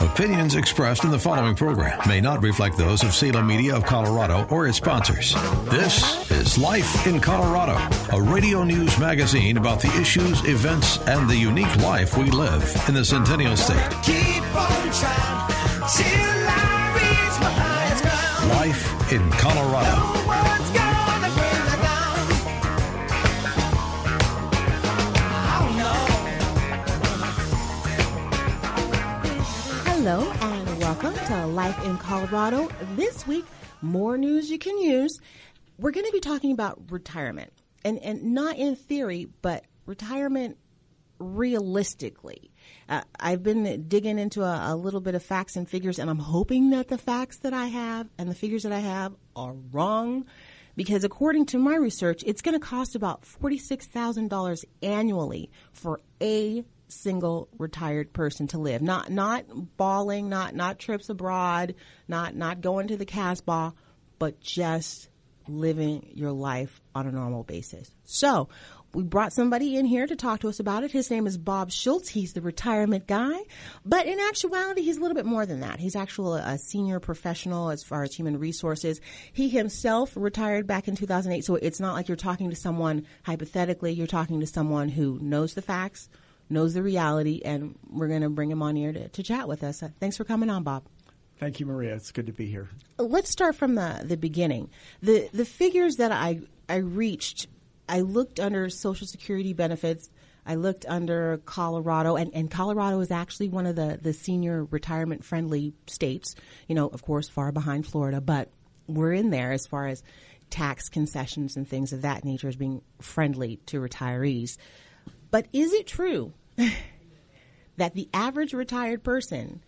Opinions expressed in the following program may not reflect those of Salem Media of Colorado or its sponsors. This is Life in Colorado, a radio news magazine about the issues, events, and the unique life we live in the Centennial State. Life in Colorado. Hello and welcome to Life in Colorado. This week, more news you can use. We're going to be talking about retirement, and and not in theory, but retirement realistically. Uh, I've been digging into a, a little bit of facts and figures, and I'm hoping that the facts that I have and the figures that I have are wrong. Because according to my research, it's going to cost about $46,000 annually for a single retired person to live. Not not balling, not not trips abroad, not not going to the Casbah, but just living your life on a normal basis. So, we brought somebody in here to talk to us about it. His name is Bob Schultz. He's the retirement guy. But in actuality, he's a little bit more than that. He's actually a senior professional as far as human resources. He himself retired back in 2008. So it's not like you're talking to someone hypothetically. You're talking to someone who knows the facts, knows the reality, and we're going to bring him on here to, to chat with us. Thanks for coming on, Bob. Thank you, Maria. It's good to be here. Let's start from the, the beginning. The the figures that I I reached, I looked under Social Security benefits. I looked under Colorado, and, and Colorado is actually one of the, the senior retirement friendly states. You know, of course, far behind Florida, but we're in there as far as tax concessions and things of that nature as being friendly to retirees. But is it true that the average retired person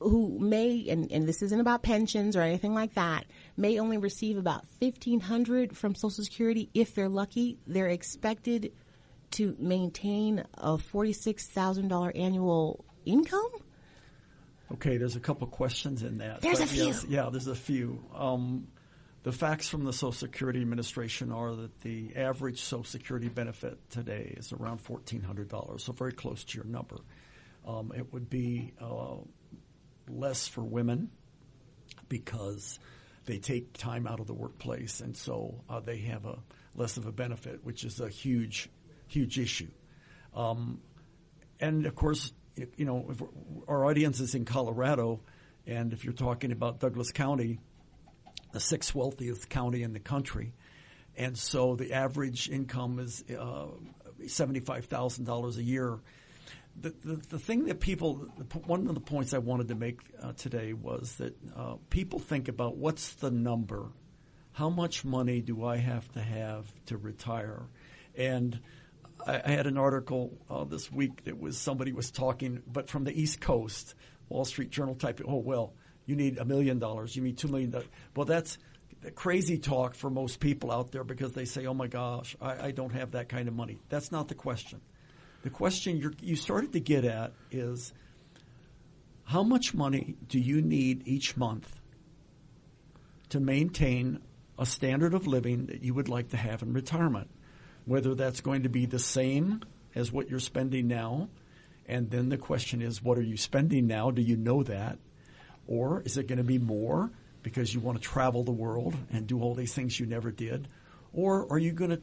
who may, and, and this isn't about pensions or anything like that, may only receive about fifteen hundred from Social Security if they're lucky. They're expected to maintain a forty-six thousand dollar annual income. Okay, there's a couple questions in that. There's a few. yes, yeah, there's a few. Um, the facts from the Social Security Administration are that the average Social Security benefit today is around $1,400, so very close to your number. Um, it would be uh, less for women because they take time out of the workplace, and so uh, they have a less of a benefit, which is a huge, huge issue. Um, and of course, you know, our audience is in Colorado, and if you're talking about Douglas County, the sixth wealthiest county in the country, and so the average income is uh, seventy-five thousand dollars a year. The, the, the thing that people, one of the points I wanted to make uh, today was that uh, people think about what's the number, how much money do I have to have to retire, and I, I had an article uh, this week that was somebody was talking, but from the East Coast, Wall Street Journal type. Oh well, you need a million dollars, you need two million dollars. Well, that's crazy talk for most people out there because they say, "Oh my gosh, I, I don't have that kind of money." That's not the question. The question you you started to get at is how much money do you need each month to maintain a standard of living that you would like to have in retirement? Whether that's going to be the same as what you're spending now, and then the question is, what are you spending now? Do you know that? Or is it going to be more because you want to travel the world and do all these things you never did? Or are you going to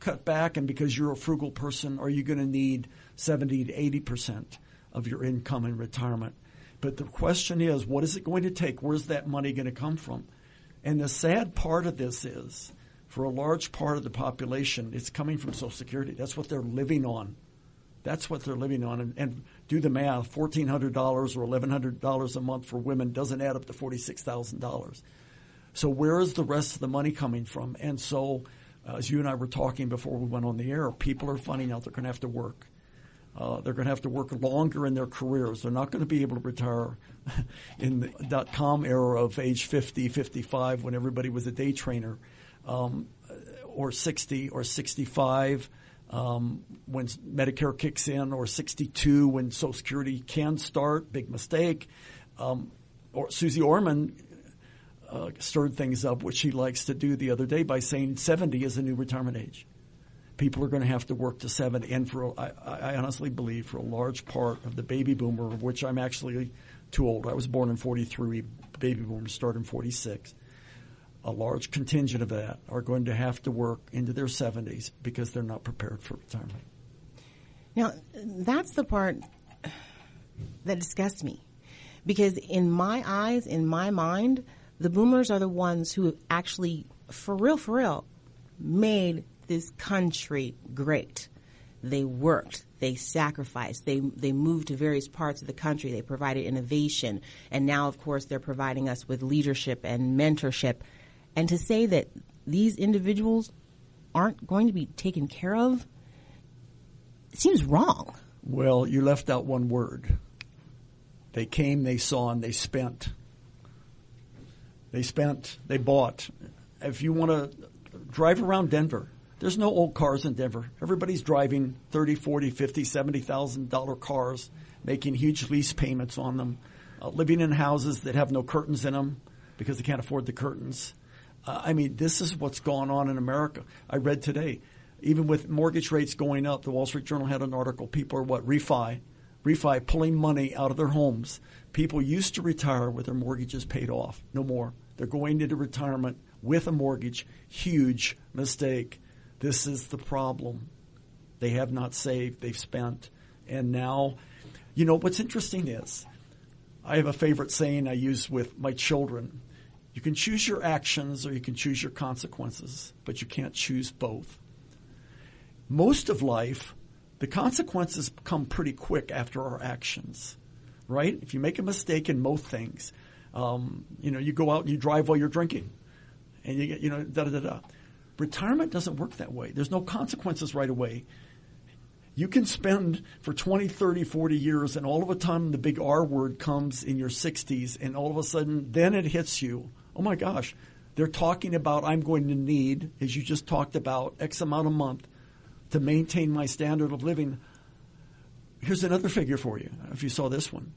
cut back and because you're a frugal person, are you going to need 70 to 80% of your income in retirement? But the question is, what is it going to take? Where's that money going to come from? And the sad part of this is, for a large part of the population, it's coming from Social Security. That's what they're living on. That's what they're living on. And, and do the math $1,400 or $1,100 a month for women doesn't add up to $46,000. So, where is the rest of the money coming from? And so, uh, as you and I were talking before we went on the air, people are finding out they're going to have to work. Uh, they're going to have to work longer in their careers. They're not going to be able to retire in the dot com era of age 50, 55 when everybody was a day trader, um, or 60 or 65 um, when Medicare kicks in, or 62 when Social Security can start. Big mistake. Um, or Suze Orman uh, stirred things up, which she likes to do the other day by saying 70 is a new retirement age people are going to have to work to 70, And for I, I honestly believe for a large part of the baby boomer, of which I'm actually too old. I was born in 43. Baby boomers start in 46. A large contingent of that are going to have to work into their 70s because they're not prepared for retirement. Now, that's the part that disgusts me. Because in my eyes, in my mind, the boomers are the ones who actually, for real, for real, made this country great. They worked, they sacrificed, they they moved to various parts of the country, they provided innovation, and now of course they're providing us with leadership and mentorship. And to say that these individuals aren't going to be taken care of seems wrong. Well, you left out one word. They came, they saw, and they spent. They spent, they bought. If you want to drive around Denver, there's no old cars in Denver. Everybody's driving 30, 40, 50, 70,000 dollar cars, making huge lease payments on them, uh, living in houses that have no curtains in them because they can't afford the curtains. I mean, this is what's going on in America. I read today, even with mortgage rates going up, the Wall Street Journal had an article. People are what refi, refi, pulling money out of their homes. People used to retire with their mortgages paid off. No more. They're going into retirement with a mortgage. Huge mistake. This is the problem. They have not saved, they've spent. And now, you know, what's interesting is I have a favorite saying I use with my children. You can choose your actions or you can choose your consequences, but you can't choose both. Most of life, the consequences come pretty quick after our actions, right? If you make a mistake in most things, um, you know, you go out and you drive while you're drinking, and you get, you know, da da da da. Retirement doesn't work that way. There's no consequences right away. You can spend for 20, 30, 40 years, and all of a sudden the big R word comes in your 60s, and all of a sudden then it hits you. Oh my gosh, they're talking about I'm going to need, as you just talked about, X amount a month to maintain my standard of living. Here's another figure for you, if you saw this one.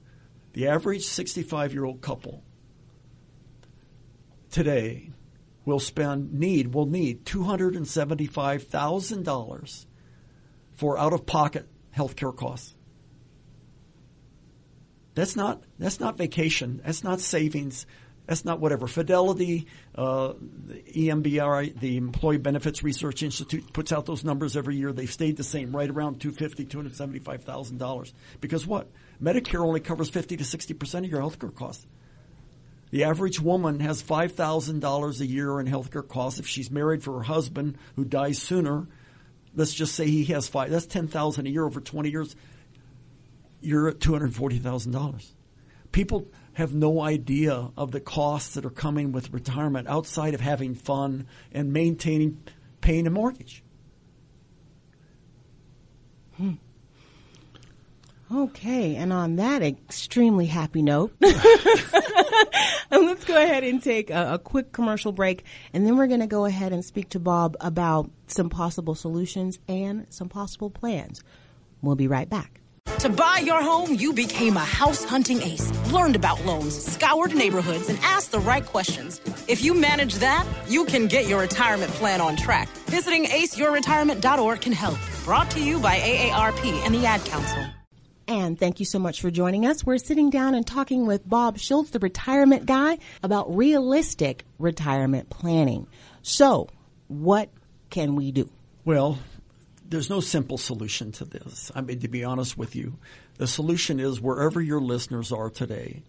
The average 65 year old couple today will spend need will need two hundred and seventy five thousand dollars for out of pocket health care costs. That's not that's not vacation. That's not savings. That's not whatever. Fidelity, uh, the EMBR, the Employee Benefits Research Institute, puts out those numbers every year. They've stayed the same, right around two fifty, two hundred seventy-five thousand dollars. Because what? Medicare only covers fifty to sixty percent of your health care costs. The average woman has $5,000 a year in healthcare costs. If she's married for her husband who dies sooner, let's just say he has five, that's 10000 a year over 20 years. You're at $240,000. People have no idea of the costs that are coming with retirement outside of having fun and maintaining paying a mortgage. Hmm. Okay, and on that extremely happy note, let's go ahead and take a, a, quick commercial break, and then we're going to go ahead and speak to Bob about some possible solutions and some possible plans. We'll be right back. To buy your home, you became a house hunting ace, learned about loans, scoured neighborhoods, and asked the right questions. If you manage that, you can get your retirement plan on track. Visiting aceyourretirement.org can help. Brought to you by AARP and the Ad Council. And thank you so much for joining us. We're sitting down and talking with Bob Schultz, the retirement guy, about realistic retirement planning. So, what can we do? Well, there's no simple solution to this. I mean, to be honest with you, the solution is wherever your listeners are today,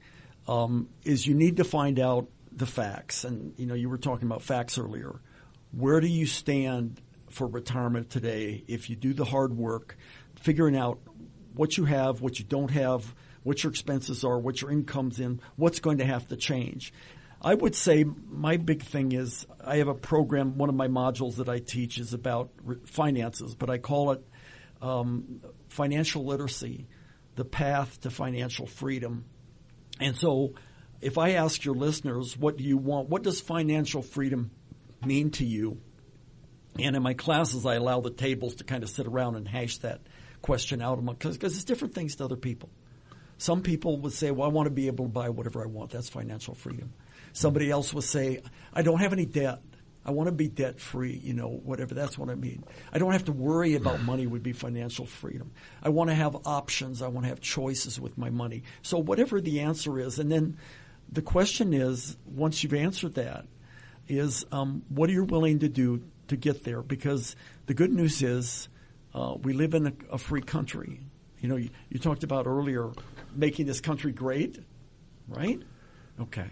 um, is you need to find out the facts. And, you know, you were talking about facts earlier. Where do you stand for retirement today if you do the hard work, figuring out what you have, what you don't have, what your expenses are, what your income's in, what's going to have to change. I would say my big thing is I have a program. One of my modules that I teach is about finances, but I call it um, financial literacy, the path to financial freedom. And so, if I ask your listeners, what do you want? What does financial freedom mean to you? And in my classes, I allow the tables to kind of sit around and hash that question out because it's different things to other people. Some people would say, well, I want to be able to buy whatever I want. That's financial freedom. Somebody else would say, I don't have any debt. I want to be debt free, you know, whatever. That's what I mean. I don't have to worry about money would be financial freedom. I want to have options. I want to have choices with my money. So whatever the answer is, and then the question is, once you've answered that, is um, what are you willing to do to get there? Because the good news is uh, we live in a, a, free country. You know, you, you talked about earlier making this country great, right? Okay.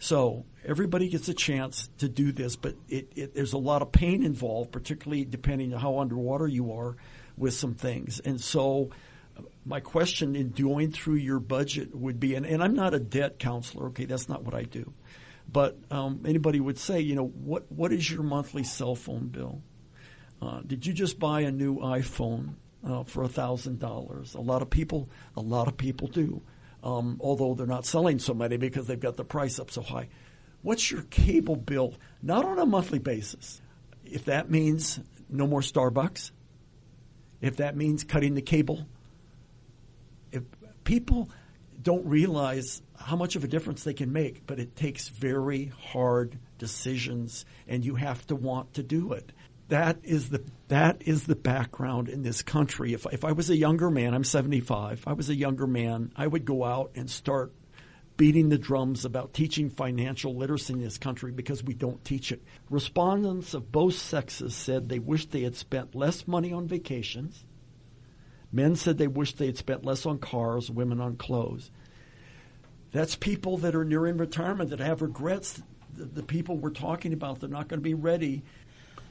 So everybody gets a chance to do this, but it, it, there's a lot of pain involved, particularly depending on how underwater you are with some things. And so my question in going through your budget would be, and, and I'm not a debt counselor, okay, that's not what I do. But um, anybody would say, you know, what, what is your monthly cell phone bill? Uh, did you just buy a new iPhone uh, for thousand dollars? A lot of people, a lot of people do um, although they're not selling so many because they've got the price up so high. What's your cable bill? Not on a monthly basis. If that means no more Starbucks, if that means cutting the cable, if people don't realize how much of a difference they can make, but it takes very hard decisions and you have to want to do it that is the that is the background in this country. If if I was a younger man, I'm 75. If I was a younger man, I would go out and start beating the drums about teaching financial literacy in this country because we don't teach it. Respondents of both sexes said they wished they had spent less money on vacations. Men said they wished they had spent less on cars, women on clothes. That's people that are nearing retirement that have regrets. The, the people we're talking about, they're not going to be ready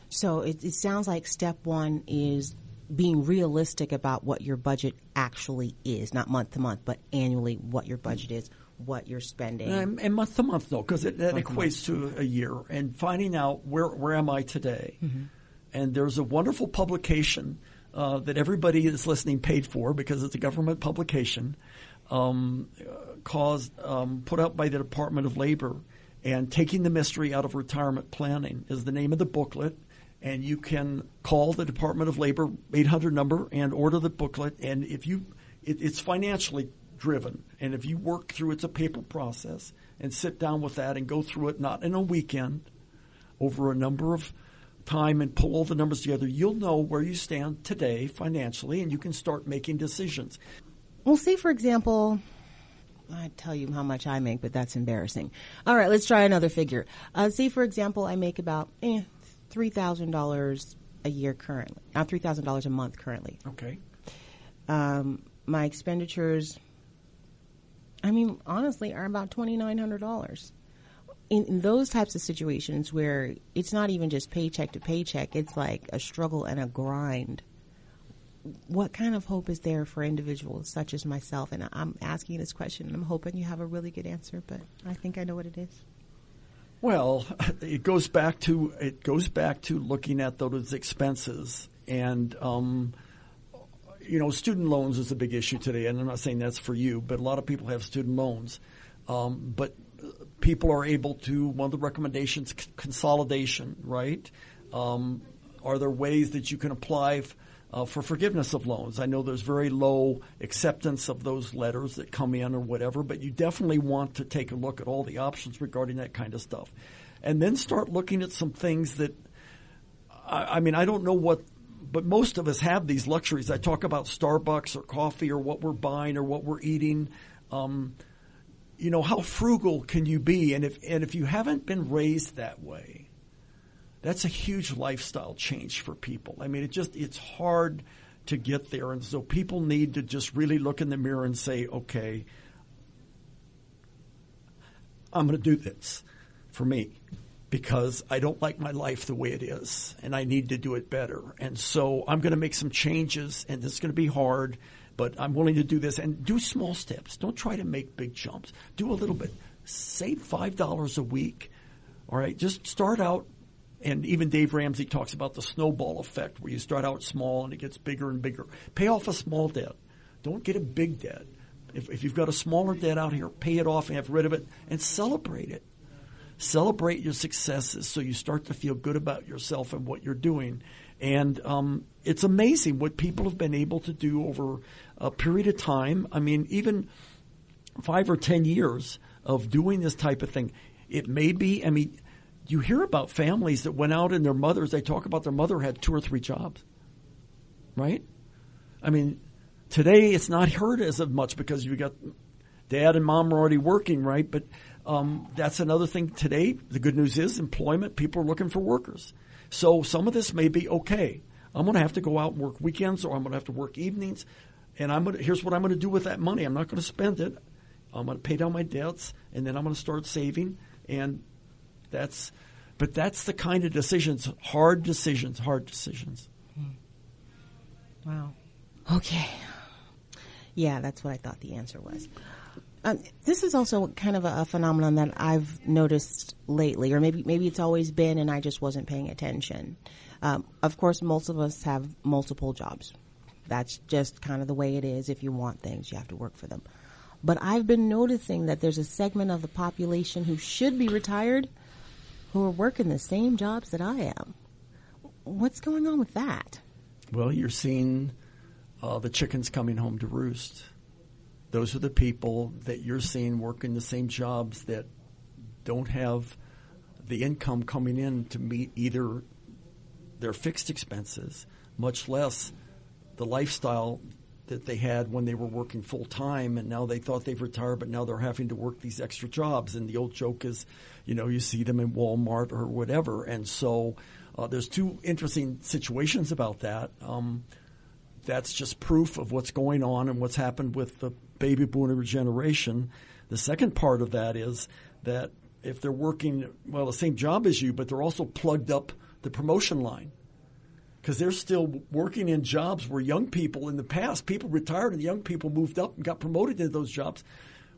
so it, it sounds like step one is being realistic about what your budget actually is, not month to month, but annually what your budget is, what you're spending. And, and month to month, though, because that equates to, to a year. And finding out where, where am I today. Mm-hmm. And there's a wonderful publication uh, that everybody that's listening paid for because it's a government publication, um, caused, um, put out by the Department of Labor. And Taking the Mystery Out of Retirement Planning is the name of the booklet and you can call the Department of Labor 800 number and order the booklet. And if you, it, it's financially driven, and if you work through, it's a paper process, and sit down with that and go through it, not in a weekend, over a number of time and pull all the numbers together, you'll know where you stand today financially, and you can start making decisions. Well, say for example. I tell you how much I make, but that's embarrassing. All right, let's try another figure. Uh, say, for example, I make about eh, three thousand dollars a year currently, not three thousand dollars a month currently. Okay. Um, my expenditures, I mean, honestly, are about twenty nine hundred dollars. In, in, those types of situations where it's not even just paycheck to paycheck, it's like a struggle and a grind. What kind of hope is there for individuals such as myself? And I'm asking this question, and I'm hoping you have a really good answer, but I think I know what it is. Well, it goes back to it goes back to looking at those expenses and. Um, you know, student loans is a big issue today, and I'm not saying that's for you, but a lot of people have student loans. Um, but people are able to, one of the recommendations, c- consolidation, right? Um, are there ways that you can apply f- uh, for forgiveness of loans. I know there's very low acceptance of those letters that come in or whatever, but you definitely want to take a look at all the options regarding that kind of stuff. And then start looking at some things that, I, I mean, I don't know what, but most of us have these luxuries. I talk about Starbucks or coffee or what we're buying or what we're eating. Um, you know, how frugal can you be? And if, and if you haven't been raised that way, that's a huge lifestyle change for people. I mean, it just it's hard to get there, and so people need to just really look in the mirror and say, okay, I'm going to do this for me because I don't like my life the way it is, and I need to do it better. And so I'm going to make some changes, and it's going to be hard, but I'm willing to do this and do small steps. Don't try to make big jumps. Do a little bit. Save five dollars a week. All right, just start out and even Dave Ramsey talks about the snowball effect, where you start out small and it gets bigger and bigger. Pay off a small debt. Don't get a big debt. If, if you've got a smaller debt out here, pay it off and have rid of it, and celebrate it. Celebrate your successes so you start to feel good about yourself and what you're doing. And um, it's amazing what people have been able to do over a period of time. I mean, even five or ten years of doing this type of thing. It may be, I mean, you hear about families that went out and their mothers, they talk about their mother had two or three jobs, right? I mean, today it's not heard as much because you got dad and mom are already working, right? But um, that's another thing today. The good news is employment, people are looking for workers. So some of this may be okay. I'm going to have to go out and work weekends or I'm going to have to work evenings. And I'm going to, here's what I'm going to do with that money. I'm not going to spend it. I'm going to pay down my debts and then I'm going to start saving. And that's, but that's the kind of decisions, hard decisions, hard decisions. Hmm. Wow. Okay. Yeah, that's what I thought the answer was. Um, this is also kind of a, a, phenomenon that I've noticed lately, or maybe maybe it's always been, and I just wasn't paying attention. Um, of course, most of us have multiple jobs. That's just kind of the way it is. If you want things, you have to work for them. But I've been noticing that there's a segment of the population who should be retired who are working the same jobs that I am. What's going on with that? Well, you're seeing uh, the chickens coming home to roost. Those are the people that you're seeing working the same jobs that don't have the income coming in to meet either their fixed expenses, much less the lifestyle that they had when they were working full time and now they thought they've retired but now they're having to work these extra jobs. And the old joke is you know you see them in Walmart or whatever. And so uh, there's two interesting situations about that. Um, that's just proof of what's going on and what's happened with the baby boomer generation. The second part of that is that if they're working well the same job as you but they're also plugged up the promotion line because they're still working in jobs where young people in the past, people retired and young people moved up and got promoted into those jobs.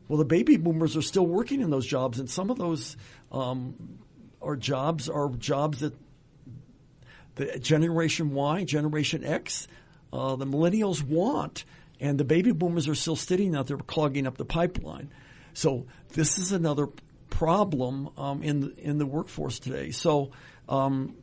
Well, the baby boomers are still working in those jobs, and some of those um, are jobs are jobs that the Generation Y, Generation X, uh, the millennials want, and the baby boomers are still sitting out there clogging up the pipeline. So this is another problem um, in the, in the workforce today. So um,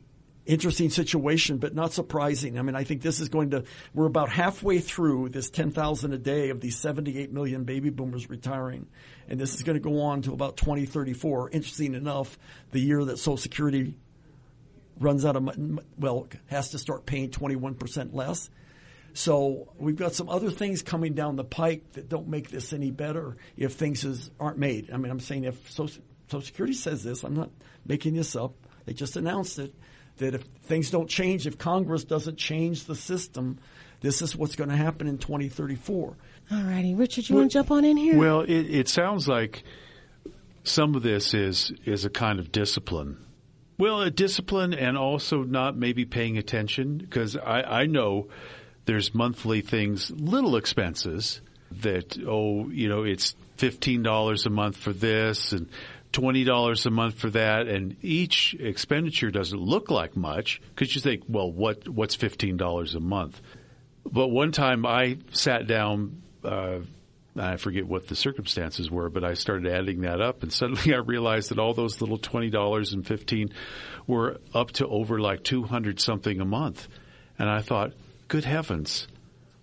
interesting situation, but not surprising. I mean, I think this is going to, we're about halfway through this 10,000 a day of these 78 million baby boomers retiring. And this is going to go on to about 2034. Interesting enough, the year that Social Security runs out of, well, has to start paying 21% less. So we've got some other things coming down the pike that don't make this any better if things is, aren't made. I mean, I'm saying if Social, Social Security says this, I'm not making this up. They just announced it that if things don't change, if Congress doesn't change the system, this is what's going to happen in 2034. All righty. Richard, you well, want to jump on in here? Well, it, it sounds like some of this is, is a kind of discipline. Well, a discipline and also not maybe paying attention because I, I know there's monthly things, little expenses that, oh, you know, it's $15 a month for this and $20 a month for that and each expenditure doesn't look like much because you think, well, what, what's $15 a month? But one time I sat down, uh, I forget what the circumstances were, but I started adding that up and suddenly I realized that all those little $20 and 15 were up to over like 200 something a month. And I thought, good heavens,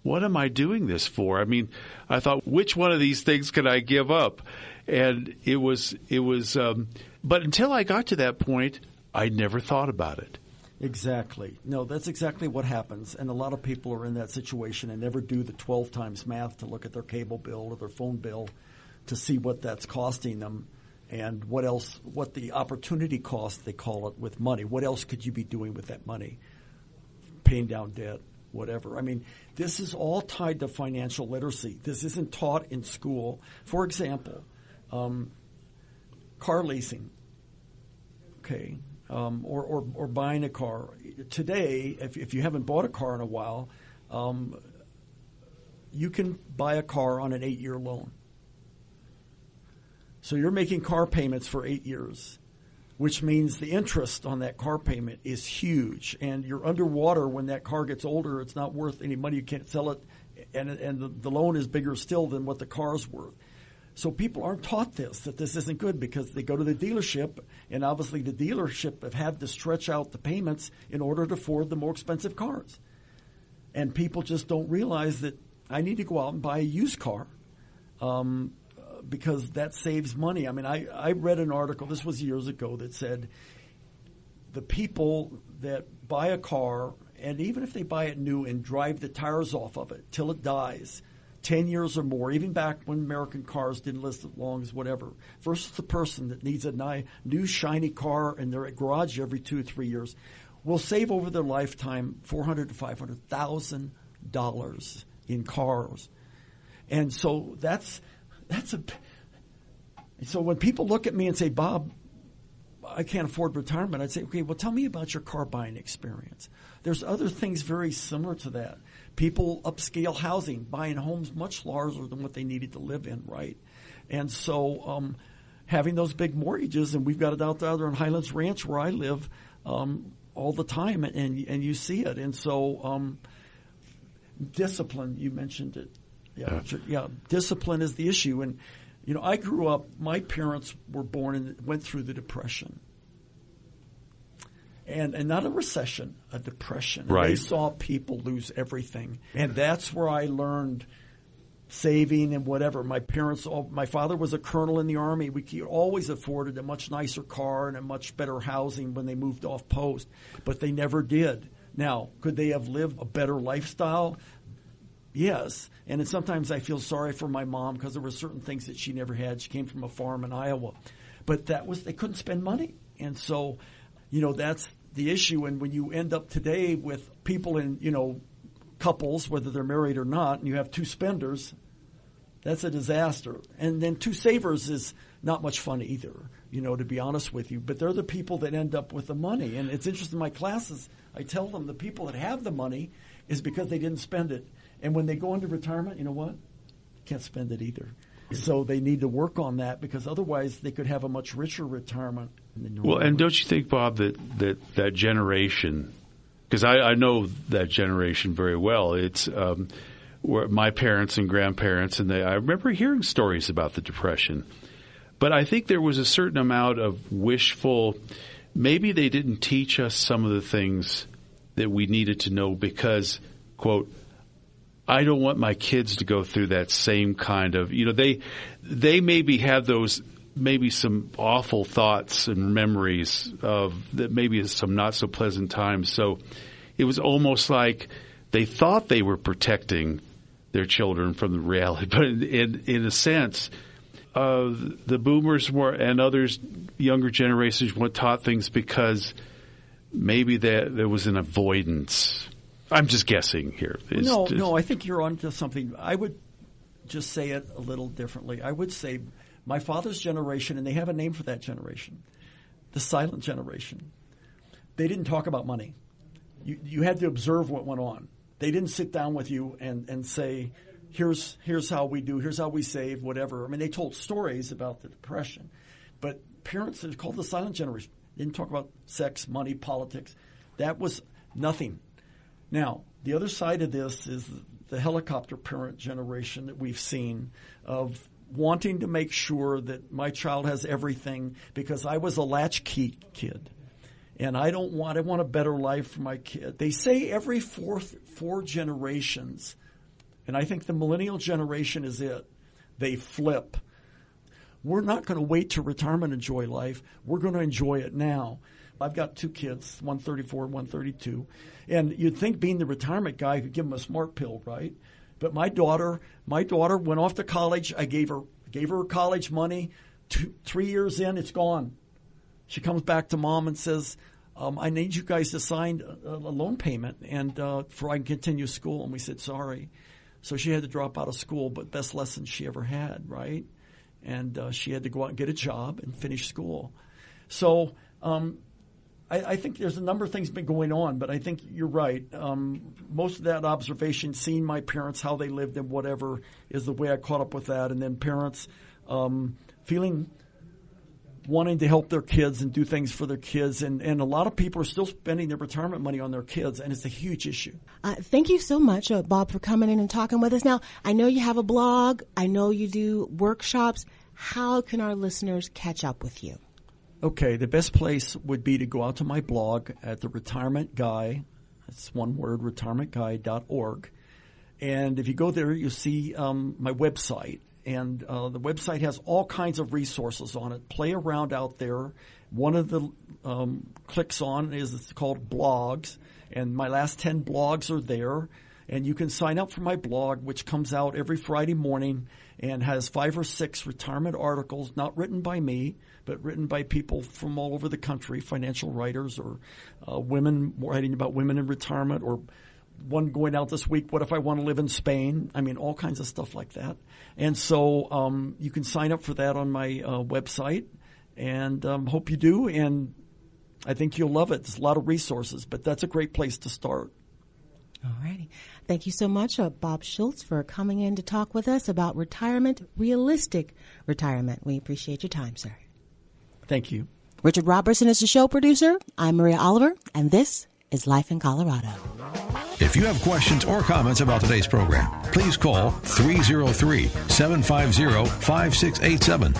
what am I doing this for? I mean, I thought, which one of these things can I give up? and it was it was. Um, but until I got to that point, I never thought about it. Exactly. No, that's exactly what happens. And a lot of people are in that situation and never do the 12 times math to look at their cable bill or their phone bill to see what that's costing them and what else, what the opportunity cost, they call it, with money. What else could you be doing with that money? Paying down debt, whatever. I mean, this is all tied to financial literacy. This isn't taught in school. For example, um, car leasing, okay, um, or, or, or, buying a car. Today, if, if you haven't bought a car in a while, um, you can buy a car on an eight year loan. So you're making car payments for eight years. Which means the interest on that car payment is huge. And you're underwater when that car gets older. It's not worth any money. You can't sell it, and and the, the loan is bigger still than what the car's worth. So people aren't taught this that this isn't good because they go to the dealership, and obviously the dealership have had to stretch out the payments in order to afford the more expensive cars. And people just don't realize that I need to go out and buy a used car. Um, because that saves money. I mean, I, I read an article, this was years ago, that said the people that buy a car, and even if they buy it new and drive the tires off of it till it dies, 10 years or more, even back when American cars didn't last as long as whatever, versus the person that needs a new shiny car and they're at garage every two or three years, will save over their lifetime 400 to 500,000 dollars in cars. And so that's that's a. So when people look at me and say, Bob, I can't afford retirement, I'd say, okay, well, tell me about your car buying experience. There's other things very similar to that. People upscale housing, buying homes much larger than what they needed to live in, right? And so um, having those big mortgages, and we've got it out there in Highlands Ranch where I live um, all the time, and and you see it. And so um, discipline, you mentioned it yeah, yeah. Discipline is the issue, and you know, I grew up. My parents were born and went through the depression, and and not a recession, a depression. Right. They saw people lose everything, and that's where I learned saving and whatever. My parents, all, my father was a colonel in the army. We always afforded a much nicer car and a much better housing when they moved off post, but they never did. Now, could they have lived a better lifestyle? Yes, and sometimes I feel sorry for my mom because there were certain things that she never had. She came from a farm in Iowa, but that was they couldn't spend money, and so, you know, that's the issue. And when you end up today with people in, you know, couples, whether they're married or not, and you have two spenders, that's a disaster. And then two savers is not much fun either, you know, to be honest with you. But they're the people that end up with the money. And it's interesting in my classes, I tell them the people that have the money is because they didn't spend it and when they go into retirement, you know what? Can't spend it either. So they need to work on that because otherwise they could have a much richer retirement. well, and don't you think, Bob, that that, that generation, because I, I know that generation very well. It's um, where my parents and grandparents, and they, I remember hearing stories about the Depression. But I think there was a certain amount of wishful. Maybe they didn't teach us some of the things that we needed to know because, quote, I don't want my kids to go through that same kind of, you know, they, they maybe have those, maybe some awful thoughts and memories of that maybe some not so pleasant times. So it was almost like they thought they were protecting their children from the reality, but in, in, a sense, uh, the boomers were and others, younger generations, were taught things because maybe that there was an avoidance I'm just guessing here. It's no, just... no, I think you're onto something. I would just say it a little differently. I would say my father's generation, and they have a name for that generation, the silent generation. They didn't talk about money. You, you had to observe what went on. They didn't sit down with you and, and say, here's, here's how we do, here's how we save, whatever. I mean, they told stories about the Depression. But parents, it's called the silent generation. They didn't talk about sex, money, politics. That was nothing. Now, the other side of this is the helicopter parent generation that we've seen of wanting to make sure that my child has everything because I was a latchkey kid. And I don't want I want a better life for my kid. They say every fourth four generations, and I think the millennial generation is it. They flip. We're not going to wait to retirement and enjoy life. We're going to enjoy it now. I've got two kids, 134 and 132. And you'd think being the retirement guy could give them a smart pill, right? But my daughter, my daughter went off to college. I gave her gave her college money. Two, three years in, it's gone. She comes back to mom and says, um, "I need you guys to sign a, a loan payment and uh, for I can continue school." And we said, "Sorry." So she had to drop out of school, but best lesson she ever had, right? And uh, she had to go out and get a job and finish school. So um, I, I, think there's a number of things been going on, but I think you're right. Um, most of that observation, seeing my parents, how they lived and whatever, is the way I caught up with that. And then parents um, feeling wanting to help their kids and do things for their kids. And, and a lot of people are still spending their retirement money on their kids, and it's a huge issue. Uh, thank you so much, uh, Bob, for coming in and talking with us. Now, I know you have a blog, I know you do workshops. How can our listeners catch up with you? Okay, the best place would be to go out to my blog at the Retirement Guy. That's one word, retirementguy.org. And if you go there, you'll see um, my website and uh, the website has all kinds of resources on it. Play around out there. One of the um, clicks on is it's called blogs, and my last ten blogs are there. And you can sign up for my blog, which comes out every Friday morning and has five or six retirement articles, not written by me, but written by people from all over the country, financial writers or uh, women writing about women in retirement or one going out this week. What if I want to live in Spain? I mean, all kinds of stuff like that. And so um, you can sign up for that on my uh, website, and um, hope you do. And I think you'll love it. There's a lot of resources, but that's a great place to start. All righty. Thank you so much, uh, Bob Schultz, for coming in to talk with us about retirement, realistic retirement. We appreciate your time, sir. Thank you. Richard Robertson is the show producer. I'm Maria Oliver, and this is Life in Colorado. If you have questions or comments about today's program, please call 303 750 5687.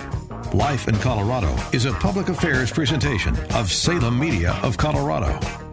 Life in Colorado is a public affairs presentation of Salem Media of Colorado.